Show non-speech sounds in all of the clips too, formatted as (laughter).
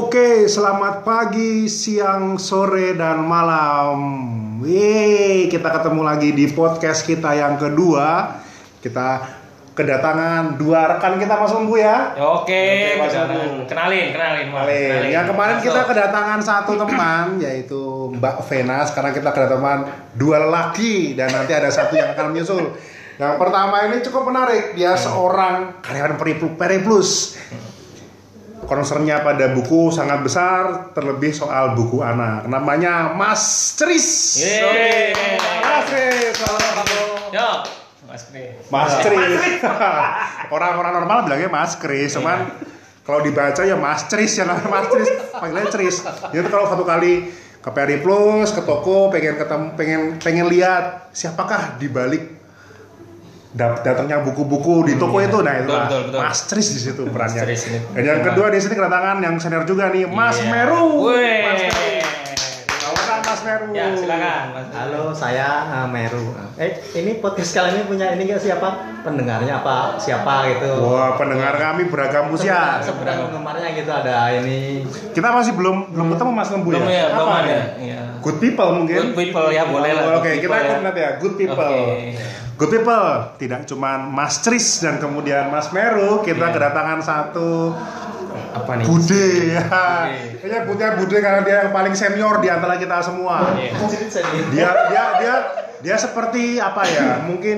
Oke, selamat pagi, siang, sore, dan malam. Yeay, kita ketemu lagi di podcast kita yang kedua. Kita kedatangan dua rekan kita Mas Lembu ya. Oke, Oke, Mas kenalin, Lembu. kenalin, kenalin, Mas. Kenalin. Kenalin. Yang kemarin Masuk. kita kedatangan satu teman (clears throat) yaitu Mbak Vena. Sekarang kita kedatangan dua lelaki dan nanti ada satu yang akan menyusul. Yang pertama ini cukup menarik. Dia seorang karyawan Periplu- Periplus. Concernnya pada buku sangat besar, terlebih soal buku anak. Namanya Mas Ceris. Yeay. Mas Ceris. Yo, Mas Kris. Mas Ceris. (laughs) Orang-orang normal bilangnya Mas Kris, cuman kalau dibaca ya Mas Ceris ya namanya Mas Ceris, panggilnya Ceris. Jadi kalau satu kali ke Periplus, ke toko, pengen ketemu, pengen pengen lihat siapakah di balik datangnya buku-buku di toko itu, nah itu Betul, betul, betul. Mas Ceris di situ perannya. Ini. Dan yang kedua di sini kedatangan yang senior juga nih, Mas Iya. Meru. Wih. Mas Meru. Mas Meru. Ya, silakan, Mas. Halo, saya uh, Meru. Eh, ini podcast kali ini punya ini nggak siapa? Pendengarnya apa? Siapa gitu? Wah, pendengar kami beragam usia. Sebenarnya penggemarnya gitu ada ini. Kita masih belum belum ketemu Mas Lembu Belum ya? ya, Apa ada. ya? Iya. Good people mungkin. Good people ya, boleh lah. Oke, good kita ikut nanti ya. Good people. Oke. Good people. Tidak cuma Mas Tris dan kemudian Mas Meru, kita Iya. kedatangan satu Apa nih? Bude ya. Kayaknya Bude Bude karena dia yang paling senior di antara kita semua. Iya. Dia dia dia dia seperti apa ya? Mungkin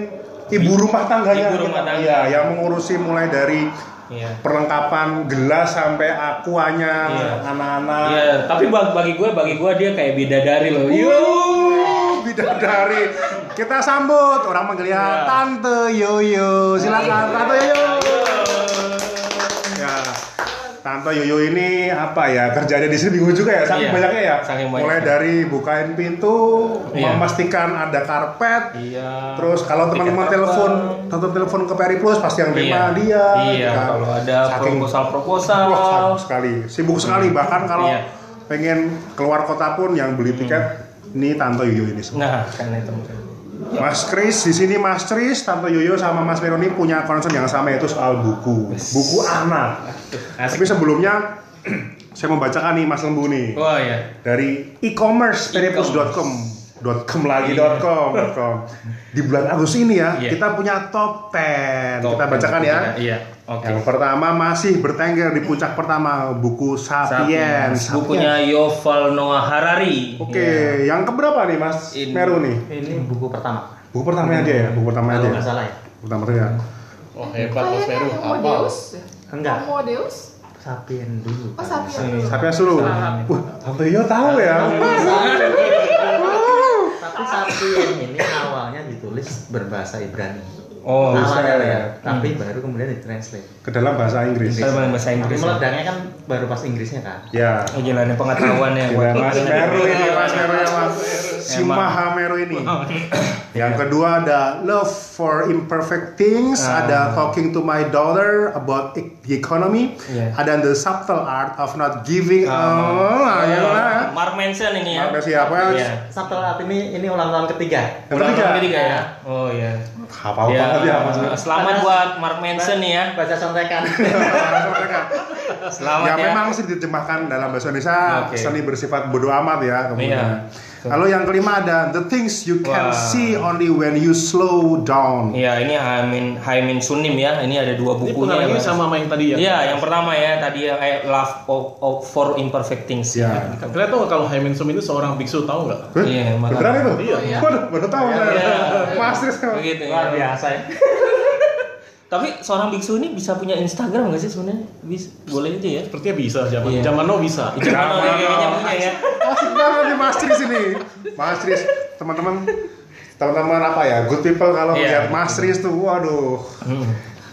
ibu rumah tangganya. Ibu rumah tangga. Iya, yang mengurusi mulai dari Iya. perlengkapan gelas sampai akuanya Iya. anak-anak. Iya, tapi bagi, gue, bagi gue dia kayak bidadari loh. Yo. Yuh, bidadari. Kita sambut orang manggilnya Ya. Tante Yoyo. Silakan Tante Yoyo. Ya. Tante Yoyo ini apa ya kerjanya di sini bingung juga ya saking Iya, banyaknya ya saking banyak. mulai dari bukain pintu Iya. memastikan ada karpet Iya. terus kalau teman-teman telepon terbang. telepon ke Periplus pasti yang terima Iya. dia Iya, kan. kalau ada Saking- proposal-proposal. Wah, sibuk sekali sibuk sekali bahkan kalau Iya. pengen keluar kota pun yang beli tiket ini Tante Yoyo ini semua. Nah, kan itu. Mas Kris di sini Mas Kris, Tante Yoyo sama Mas Meroni punya concern yang sama yaitu soal buku, buku anak. Asik. Tapi sebelumnya (clears throat) saya membacakan nih Mas Lembu nih Wah ya. dari e-commerce peripus.com .com lagi Iya. .com, .com. di bulan Agustus ini ya Iya. kita punya top 10 Top kita bacakan ya Iya. Oke. yang pertama masih bertengger di puncak pertama buku Sapiens, Sapiens. Bukunya Yuval Noah Harari. Oke, Iya. yang keberapa nih Mas Ini- Meru nih? Ini buku pertama. Buku pertamanya dia ya, buku pertamanya Kalau dia. nggak salah ya. Buku pertama dia. Oh hebat Mas Meru. Apa? Homodeus. Enggak. Homodeus? Sapien dulu. Oh, Sapien dulu. Yang suruh? Wah, Tante Yo tahu ya. Tapi Sapien ini awalnya ditulis berbahasa Ibrani. Oh, awalnya bisa ya. ya. Tapi baru kemudian ditranslate. Ke dalam bahasa Inggris. Saya bahasa Tapi Inggris. ya. meledaknya kan baru pas Inggrisnya kan. Ya. Oh, gila nih pengetahuan ya Gila, Mas Meru ini, Mas Meru ya Mas. Si Emang. Maha Meru ini. (coughs) Yang kedua ada Love for Imperfect Things, Ah. ada Talking to My Daughter about e- the Economy, Iya. ada The Subtle Art of Not Giving. Ah, Oh, nah, ya. Mark Manson ini ya. Mark Manson, siapa? Iya. Sabtu Art ini ini ulang tahun ketiga. Ulang ketiga. tahun ketiga ya. Oh iya. Hafal Ya, banget ya Mas. selamat buat Mark Manson nih ya. (laughs) Baca contekan. Selamat ya, ya. memang sih diterjemahkan dalam bahasa Indonesia seni bersifat bodo amat ya kemudian. Iya. Lalu yang kelima ada the things you can Wah. see only when you slow down. Iya, ini Haimin Haimin Sunim ya. Ini ada dua Ini bukunya. pengarangnya Mas. sama sama yang tadi ya. Iya, yang pertama ya tadi ya eh, Love of, of for Imperfect Things. Ya. Kalian tahu kalau Haimin Sum itu seorang biksu tahu nggak? Iya, makanya. Beneran itu? Iya. Waduh, baru tahu saya. Iya. Mas Tris. Begitu Luar ya. biasa ya. Tapi seorang biksu ini bisa punya Instagram nggak sih sebenarnya? Bisa, boleh aja ya. Sepertinya bisa zaman Iya. zaman now bisa. Jangan Jangan. kayaknya punya ya. Asik banget nih Mas Tris ini. Mas Tris, teman-teman teman-teman apa ya good people kalau Iya. lihat Mas Tris tuh waduh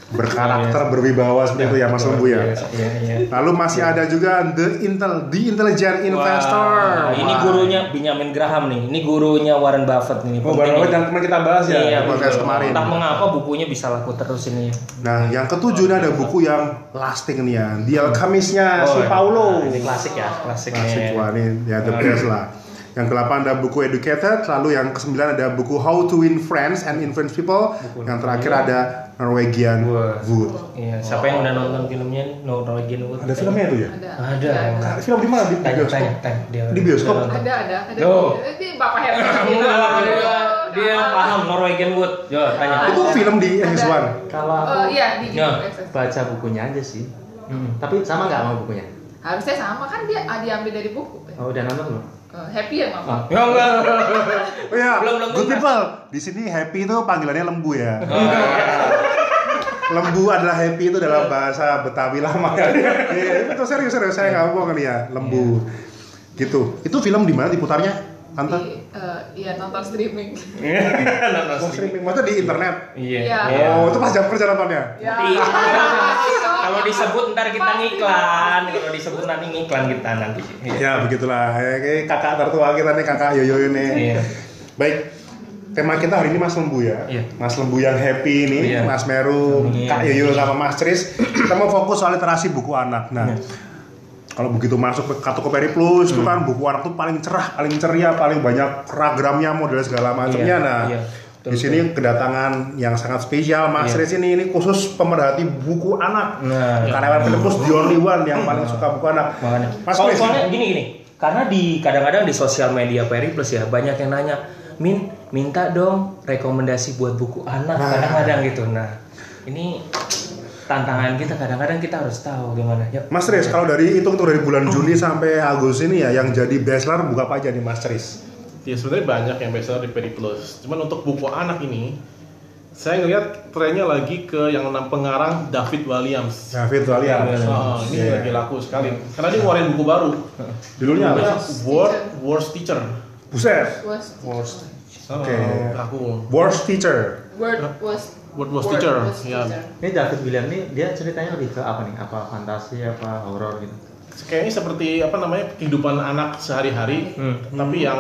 berkarakter berwibawa seperti itu ya Mas Lembu ya. Iya, iya. Lalu masih ada juga the intel the intelligent investor. Wah, ini gurunya Benjamin Graham nih. Ini gurunya Warren Buffett nih. Oh, baru ini. yang kemarin kita bahas ya Iya, podcast kemarin. Entah mengapa bukunya bisa laku terus ini. Nah, yang ketujuh ini ada buku yang lasting nih ya. The Alchemistnya Oh, si iya. Paulo. Ini klasik ya. Klasik Klasik wah ini ya the best lah. Yang ke-8 ada buku Educated, lalu yang ke-9 ada buku How to Win Friends and Influence People, yang terakhir ada Norwegian. Wood. Iya, siapa yang udah nonton filmnya Norwegian Wood? Ada filmnya itu ya? Ada. Ada. Nah, film di mana? Di Tanya, bioskop? tanya, tanya. Dia, Di bioskop? Ada, ada, ada. Yo. Ini Bapak Herman. (laughs) Dia, dia paham Norwegian Wood. Jo, tanya. Itu film di Ada. NS1. Kalau aku Oh iya, di Ya. Baca bukunya aja sih. Hmm. Tapi sama nggak sama bukunya? Harusnya sama kan dia ah, diambil dari buku. Oh, udah nonton belum? Eh, happy ya mama. Ya enggak. Oh iya, Belum, belum good people. Di sini happy itu panggilannya lembu ya. Oh, iya. (laughs) lembu adalah happy itu dalam bahasa Betawi lama ya. (laughs) Iya, itu serius serius saya nggak bohong nih ya, lembu. Gitu. Itu film di mana diputarnya? Di, eh, iya nonton streaming. (laughs) Nonton Oh, streaming. Maksudnya di internet. Iya. Iya. iya. Oh, itu pas jam kerja nontonnya. Ya. Iya. dong. Kalau disebut ntar kita ngiklan. Kalau disebut nanti ngiklan kita nanti. Iya. Ya begitulah. Ya, kayak kakak tertua kita nih, kakak Yoyo ini. Iya. Baik. Tema kita hari ini Mas Lembu ya. Iya. Mas Lembu yang happy ini, Iya. Mas Meru, Iya. Kak Yoyo sama Mas Tris. Kita mau fokus soal literasi buku anak. Nah, Iya. Kalau begitu masuk ke Katokoperi Plus itu kan buku anak tuh paling cerah, paling ceria, paling banyak ragamnya, model segala macamnya. Iya, Nah, iya. Betul, di sini kedatangan yang sangat spesial Mas Iya. Tris ini ini khusus pemerhati buku anak. Nah, Karyawan Philippus the only one yang paling suka buku anak. makanya Mas Chris. soalnya gini gini karena di kadang-kadang di sosial media Peri Plus ya banyak yang nanya Min minta dong rekomendasi buat buku anak Nah. kadang-kadang gitu nah ini tantangan kita kadang-kadang kita harus tahu gimana ya Mas Tris, kalau dari hitung tuh dari bulan Juni sampai Agustus ini ya yang jadi bestseller buka apa aja nih Mas Tris? Ya sebenarnya banyak yang bestseller di Peri Plus. Cuman untuk buku anak ini, saya ngelihat trennya lagi ke yang enam pengarang David Williams. David Williams. Oh, ini Iya. lagi laku sekali. Karena dia ngeluarin buku baru. Judulnya apa? Word Worst Teacher. Buset. Was Oh, Oke. laku. Worst Teacher. word was Word Worst Teacher. Ya. Ini David William ini dia ceritanya lebih ke apa nih? Apa fantasi apa horor gitu? Kayaknya seperti apa namanya kehidupan anak sehari-hari, Hmm. tapi yang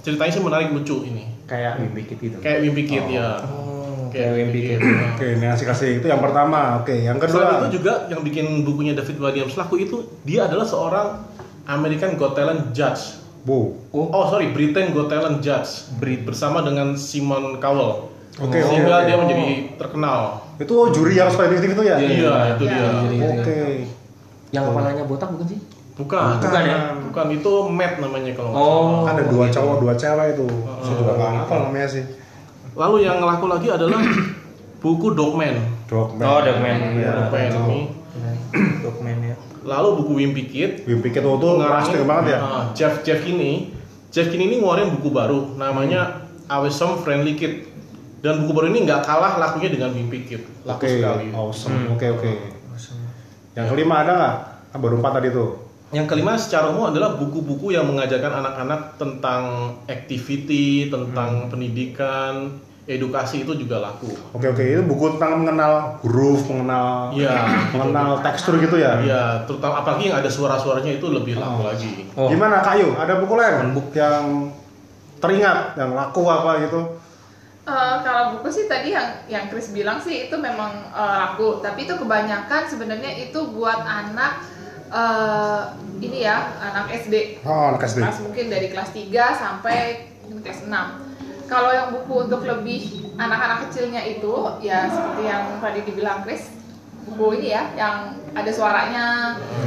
ceritanya sih menarik lucu ini. Kayak mimpi gitu. Kayak Mimpi Kid ya. Oh, Kayak Mimpi Kid. Oke, ini kasih kasih itu yang pertama. Oke, yang Selain kedua. itu juga yang bikin bukunya David Williams laku itu dia adalah seorang American Got Talent judge. Bu. Oh. Oh sorry, Britain Got Talent judge. Brit bersama dengan Simon Cowell. Oke, Sehingga oke. dia menjadi terkenal. Itu juri yang spesifik itu ya? Iya. Iya, itu Iya. dia. Jadi gitu ya. Oke. yang kepalanya botak bukan sih Bukan. Bukan ya? Bukan itu Matt namanya kalau nggak Oh. salah. Ada dua cowok, dua cewek itu. Saya juga nggak hafal namanya sih. Lalu yang laku lagi adalah (clears throat) buku Dogman. Dogman. Oh, Dogman. Iya. Dogman ini. dokumen ya Lalu buku Wimpy Kid. Wimpi itu tuh banget ya. Ah, Jeff Jeff Kinney. Jeff ini ngeluarin buku baru namanya Awesome Friendly Kid. Dan buku baru ini nggak kalah lakunya dengan Wimpy Kid. Laku Oke, sekali. awesome. Oke, oke. Yang kelima ada nggak? Ah, baru empat tadi tuh. Yang kelima secara umum adalah buku-buku yang mengajarkan anak-anak tentang activity, tentang pendidikan, edukasi itu juga laku. Oke, oke. Itu buku tentang mengenal huruf, mengenal Iya, mengenal tekstur gitu ya. Iya, terutama apalagi yang ada suara-suaranya itu lebih laku Oh. lagi. Oh. Gimana Kayu? Ada buku lain yang teringat, yang laku apa gitu? Eh, kalau buku sih tadi yang yang Chris bilang sih itu memang eh, laku, tapi itu kebanyakan sebenarnya itu buat anak eh, ini ya, anak SD. Oh, anak SD. Kelas mungkin dari kelas 3 sampai kelas 6. Kalau yang buku untuk lebih anak-anak kecilnya itu ya seperti yang tadi dibilang Chris, buku ini ya yang ada suaranya,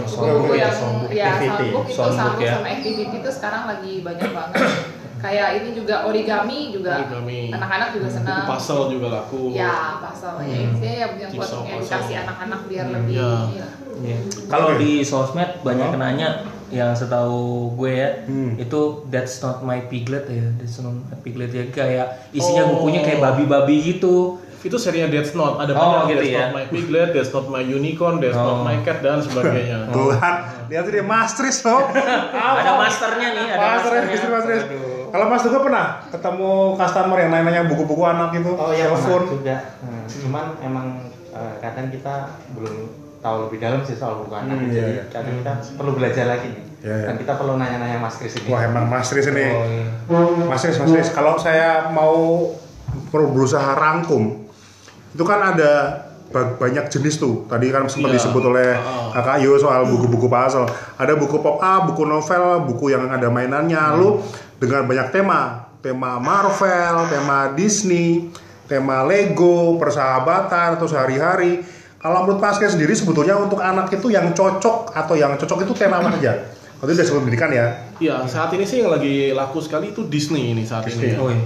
buku-buku songbook ya, yang ya songbook itu Songbook sama ya. sama activity itu sekarang lagi banyak banget. Kayak ini juga origami juga Origami. anak-anak juga Buku senang. puzzle juga laku. Ya, pasal ya intinya ya yang buat puzzle. anak-anak biar lebih Ya. iya. Iya. Kalau di sosmed banyak yang nanya yang setahu gue ya Hmm. itu that's not my piglet ya that's not my piglet ya kayak isinya Oh. bukunya kayak babi-babi gitu Itu serinya Death Note. Ada Oh, banyak gitu Death ya. Note My Piglet, Death Note My Unicorn, Death Oh. Note My Cat dan sebagainya. (laughs) Tuhan, lihat dia Mastris loh. ada masternya nih ada Master masternya Mastris. Aduh. Kalau Mas juga pernah ketemu customer yang nanya-nanya buku-buku anak itu, Oh iya telepon. juga. Nah, cuman emang eh, kadang kita belum tahu lebih dalam sih soal buku anak. Hmm, Jadi iya, iya. kadang kita perlu belajar lagi nih. Iya, iya. Dan kita perlu nanya-nanya Mas Kris ini. Wah emang Mas Tris ini. Oh, iya. Mas Tris, Mas Tris, kalau saya mau perlu berusaha rangkum, itu kan ada banyak jenis tuh. Tadi kan sempat Iya. disebut oleh. Kakak Yo soal buku-buku puzzle. Ada buku pop up, buku novel, buku yang ada mainannya. Lalu dengan banyak tema, tema Marvel, tema Disney, tema Lego, persahabatan atau sehari-hari. Kalau menurut Mas Kay sendiri sebetulnya untuk anak itu yang cocok atau yang cocok itu tema apa saja? Waktu itu udah sebelum pendidikan ya. Iya, saat ini sih yang lagi laku sekali itu Disney ini saat Disney. ini. Oh iya.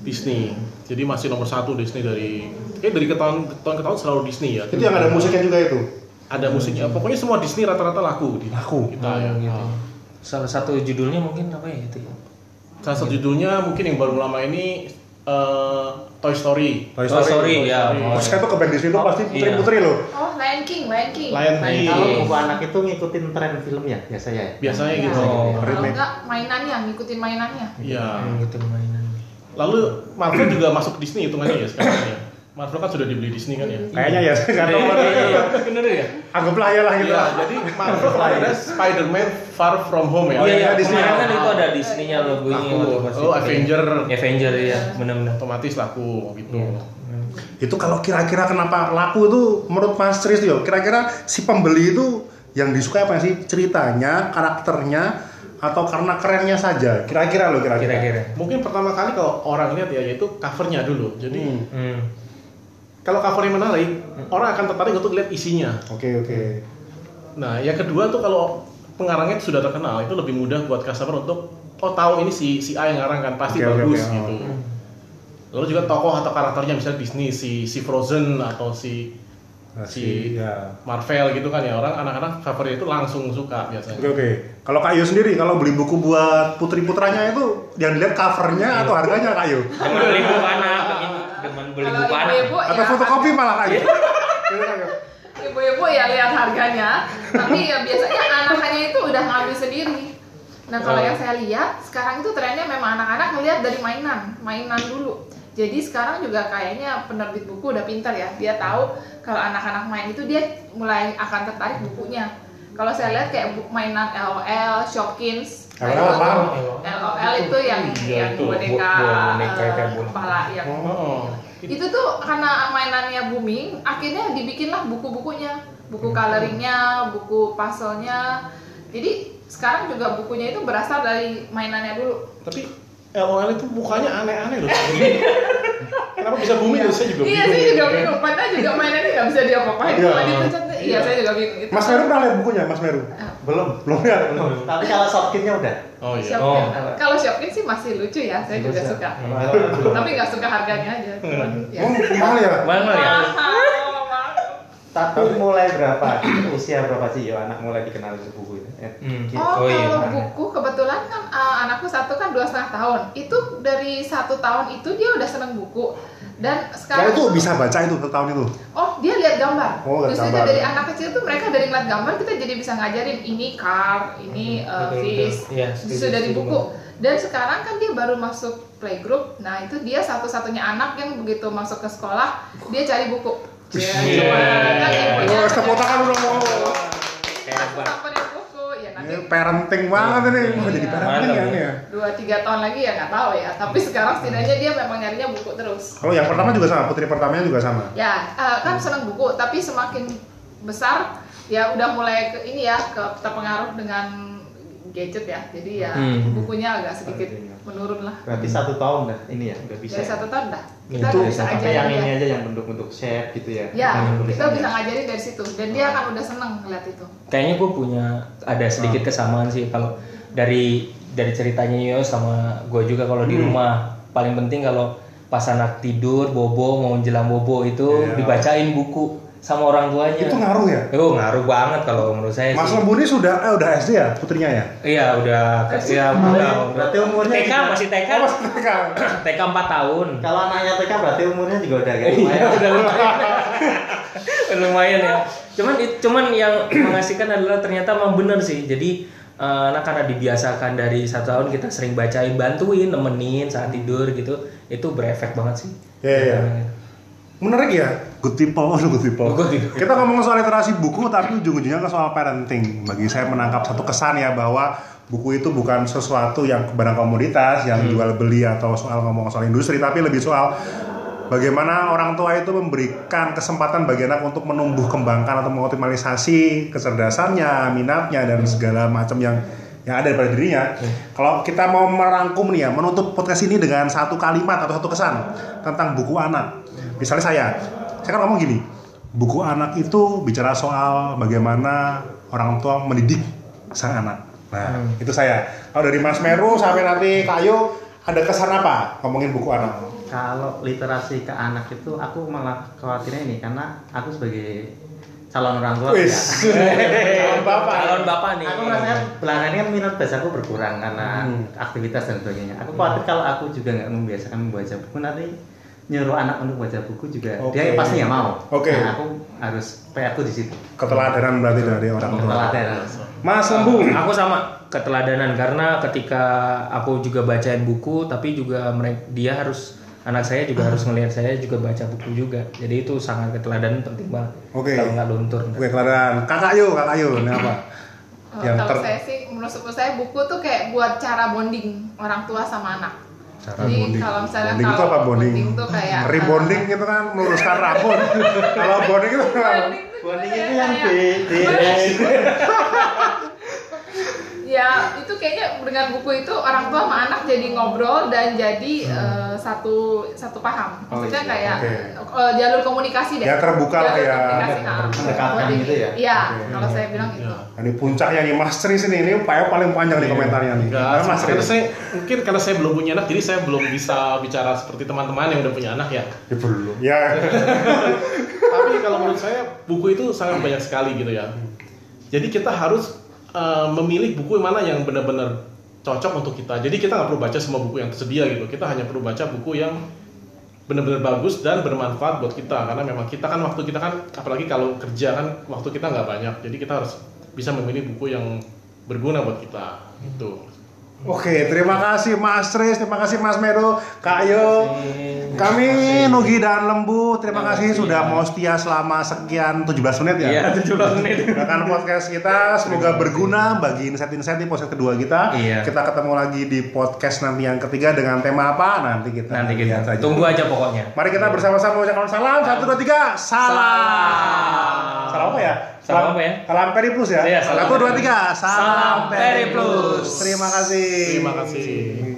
Disney. Jadi masih nomor satu Disney dari eh dari ke tahun ke tahun ke tahun selalu Disney ya. Itu yang ada musiknya juga itu. Ada musiknya. Pokoknya semua Disney rata-rata laku di Laku. kita Oh, ya. gitu. Ah. Salah satu judulnya mungkin apa ya itu ya? Salah satu judulnya mungkin yang baru lama ini eh, Toy Story. Toy Toy Story, ya. Story. Oh, Terus kan tuh ke band Disney itu Oh, pasti iya. putri-putri loh. Oh, Lion King, Lion King. Lion King. Kalau Iya. buku anak itu ngikutin tren filmnya biasanya ya. Biasanya Ya, gitu. Oh. Kalau Remake. enggak mainannya, ngikutin mainannya. Iya. Hmm, gitu mainan. Lalu Marvel juga masuk Disney hitungannya ya sekarang ya. Marvel kan sudah dibeli Disney kan ya. Kayaknya ya, tahu. Iya, Bener ya? Anggaplah ya lah gitu. Iya, jadi Marvel kemarin ada Spider-Man Far From Home ya. Oh iya, iya, Disney. kan itu ada Disney-nya logonya waktu pas Oh, itu. Avenger. Avenger ya, benar-benar. Otomatis laku gitu. Iya. Itu kalau kira-kira kenapa laku itu menurut Mas Tris yo, kira-kira si pembeli itu yang disukai apa sih? Ceritanya, karakternya, atau karena kerennya saja? Kira-kira loh kira-kira. Kira-kira. Mungkin pertama kali kalau orang lihat ya yaitu covernya dulu. Jadi Hmm. Hmm. kalau covernya menarik, orang akan tertarik untuk lihat isinya. Oke oke. Nah, yang kedua tuh kalau pengarangnya sudah terkenal, itu lebih mudah buat customer untuk oh tahu ini si si A yang ngarang kan pasti oke, bagus oke. gitu. Lalu juga tokoh atau karakternya misalnya Disney si si Frozen atau si si ya. Marvel gitu kan ya orang anak-anak favorit itu langsung suka biasanya. Oke oke. Kalau Kak Yu sendiri kalau beli buku buat putri putranya itu yang dilihat covernya atau harganya Kak Yu? Dengan beli buku anak, dengan beli buku anak. Atau ya, fotokopi malah Kak Yu? (laughs) Ibu-ibu ya lihat harganya, tapi ya biasanya anak-anaknya itu udah ngambil sendiri. Nah kalau Oh. yang saya lihat sekarang itu trennya memang anak-anak ngelihat dari mainan, mainan dulu. Jadi sekarang juga kayaknya penerbit buku udah pintar ya, dia tahu kalau anak-anak main itu dia mulai akan tertarik bukunya. Kalau saya lihat kayak bu- mainan LOL, Shopkins, LOL tuh, LOL itu yang Iya, yang boneka, eh, kepala yang Oh. itu tuh karena mainannya booming akhirnya dibikinlah buku-bukunya. Buku coloringnya buku puzzle-nya. Jadi sekarang juga bukunya itu berasal dari mainannya dulu. Tapi LOL itu mukanya aneh-aneh loh. Kenapa bisa booming tuh? Saya juga iya bingung. saya juga gitu. bingung padahal juga mainannya nggak bisa diapa-apain Iya. dipencet iya Iya. saya juga bingung itu Mas Meru pernah lihat bukunya Mas Meru? Belum. Belum ya? Tapi kalau Shopkins-nya udah. Oh iya. Shopkin. Oh. kalau Shopkin sih masih lucu ya saya juga ya. suka tapi nggak suka harganya aja cuman, ya. Oh, mahal ya? Mahal ya? Mahal. Tapi mulai berapa? (clears throat) Usia berapa sih ya anak mulai dikenal itu buku itu? Eh, Hmm. gitu. Oh, Oh, iya. kalau buku kebetulan kan uh, anakku satu kan dua setengah tahun. Itu dari satu tahun itu dia udah seneng buku. Dan Nah sekarang itu bisa baca itu satu tahun itu? Oh, dia lihat gambar. Oh, lihat Justru gambar. dari anak kecil tuh mereka dari ngeliat gambar kita jadi bisa ngajarin ini car, ini uh, Betul, fish. setuju, Justru dari buku. Dan sekarang kan dia baru masuk playgroup. Nah, itu dia satu-satunya anak yang begitu masuk ke sekolah dia cari buku. Iya. kan. Oh, tepuk tangan udah mau. Ya Ini parenting banget ini. Mau jadi Iya. parenting ya ini ya? dua tiga tahun lagi ya nggak tahu ya tapi sekarang setidaknya dia memang nyarinya buku terus Kalau yang pertama juga sama, putri pertamanya juga sama. ya eh, kan seneng buku tapi semakin besar ya udah mulai ke ini ya ke terpengaruh dengan gadget ya. Jadi ya Hmm. bukunya agak sedikit menurun lah. Berarti satu tahun dah ini ya? Udah bisa. dari satu tahun dah. Kita Itu bisa Sampai ajarin yang ini aja yang bentuk-bentuk shape gitu ya. ya kita bisa ngajarin dari situ. Dan dia akan udah seneng ngeliat itu. Kayaknya gue punya ada sedikit kesamaan sih. Kalau dari dari ceritanya Yo sama gue juga kalau di Hmm. rumah paling penting kalau pas anak tidur bobo mau menjelang bobo itu Iya. dibacain buku sama orang tuanya. Itu ngaruh ya? Oh ngaruh banget kalau menurut saya Mas sih. Lembu ini sudah eh udah SD ya putrinya ya? Iya udah ya udah Berarti umurnya TK juga- masih TK Oh, Mas TK. (clears throat) TK 4 tahun. Kalau anaknya TK berarti umurnya juga udah kayak Iya lumayan. udah lumayan. (laughs) lumayan ya. Cuman cuman yang (clears throat) mengasihkan adalah ternyata memang bener sih. Jadi eh, anak karena dibiasakan dari satu tahun kita sering bacain, bantuin, nemenin saat tidur gitu, itu berefek banget sih. Iya, iya. Menarik ya? Good people, oh, (laughs) good people. Good people. Kita ngomong soal literasi buku, tapi ujung-ujungnya ke soal parenting. Bagi saya menangkap satu kesan ya bahwa buku itu bukan sesuatu yang barang komoditas, yang jual beli atau soal ngomong soal industri, tapi lebih soal bagaimana orang tua itu memberikan kesempatan bagi anak untuk menumbuh kembangkan atau mengoptimalisasi kecerdasannya, minatnya dan segala macam yang yang ada pada dirinya. Kalau kita mau merangkum nih ya, menutup podcast ini dengan satu kalimat atau satu kesan tentang buku anak. Misalnya saya, saya kan ngomong gini, buku anak itu bicara soal bagaimana orang tua mendidik sang anak. Nah, itu saya. Kalau dari Mas Meru sampai nanti Kayu, ada kesan apa ngomongin buku anak? Kalau literasi ke anak itu aku malah khawatirnya ini karena aku sebagai calon orang tua Wis, ya. (laughs) calon bapak. Calon bapak nih. Aku merasa belakangan ini kan minat baca aku berkurang karena Hmm. aktivitas dan sebagainya. Aku khawatir kalau aku juga nggak membiasakan membaca buku nanti nyuruh anak untuk baca buku juga Oke. dia pasti nggak mau. Oke. Nah, aku harus PR aku di situ. Keteladanan berarti dari orang tua. Teladan. Mas Lembu, aku sama keteladanan karena ketika aku juga bacain buku tapi juga mereka dia harus anak saya juga harus ngelihat saya juga baca buku juga jadi itu sangat keteladanan penting banget Oke. kalau nggak luntur Oke, teladan. Kakak Yu, Kakak Yu, ini apa? Oh, Yang kalau ter- saya sih menurut saya buku tuh kayak buat cara bonding orang tua sama anak. Cara Jadi bonding. kalau misalnya Bonding itu kalau apa bonding? bonding tuh kayak Rebonding itu kan meluruskan rambut. (laughs) Kalau bonding itu Bonding tuh Bonding itu yang di (laughs) Ya, itu kayaknya dengan buku itu orang tua sama anak jadi ngobrol dan jadi eh, satu satu paham. Maksudnya iya, kayak oke. eh, jalur komunikasi deh. Ya, terbuka lah ya. Buat gitu ya? Iya, Oke. kalau saya bilang gitu. Nah, ini puncaknya nih Mas Tris ini, ini upaya paling panjang di komentarnya nih. Enggak, Nah, Mas karena Tris. saya mungkin karena saya belum punya anak, jadi saya belum bisa bicara seperti teman-teman yang udah punya anak ya. Ya, belum. Ya. (laughs) Tapi kalau menurut saya buku itu sangat banyak sekali gitu ya. Jadi kita harus uh, memilih buku mana yang benar-benar cocok untuk kita. Jadi kita nggak perlu baca semua buku yang tersedia gitu. Kita hanya perlu baca buku yang benar-benar bagus dan bermanfaat buat kita. Karena memang kita kan waktu kita kan, apalagi kalau kerja kan waktu kita nggak banyak. Jadi kita harus bisa memilih buku yang berguna buat kita. Gitu. Oke, terima kasih Mas Tris, terima kasih Mas Meru, Kak Yo. Kami Nugi dan Lembu, terima kasih sudah mau setia selama sekian 17 menit ya. iya 17 menit Rekan podcast kita semoga berguna bagi insight-insight di podcast kedua kita. Iya. Kita ketemu lagi di podcast nanti yang ketiga dengan tema apa? Nanti kita nanti kita saja. tunggu aja pokoknya Mari kita bersama-sama mengucapkan salam. Satu, dua, tiga. Salam. Salam. Salam apa ya? Salam apa ya? Salam Periplus ya. Iya, salam Satu, dua, tiga. Salam Periplus. Terima kasih. Terima kasih.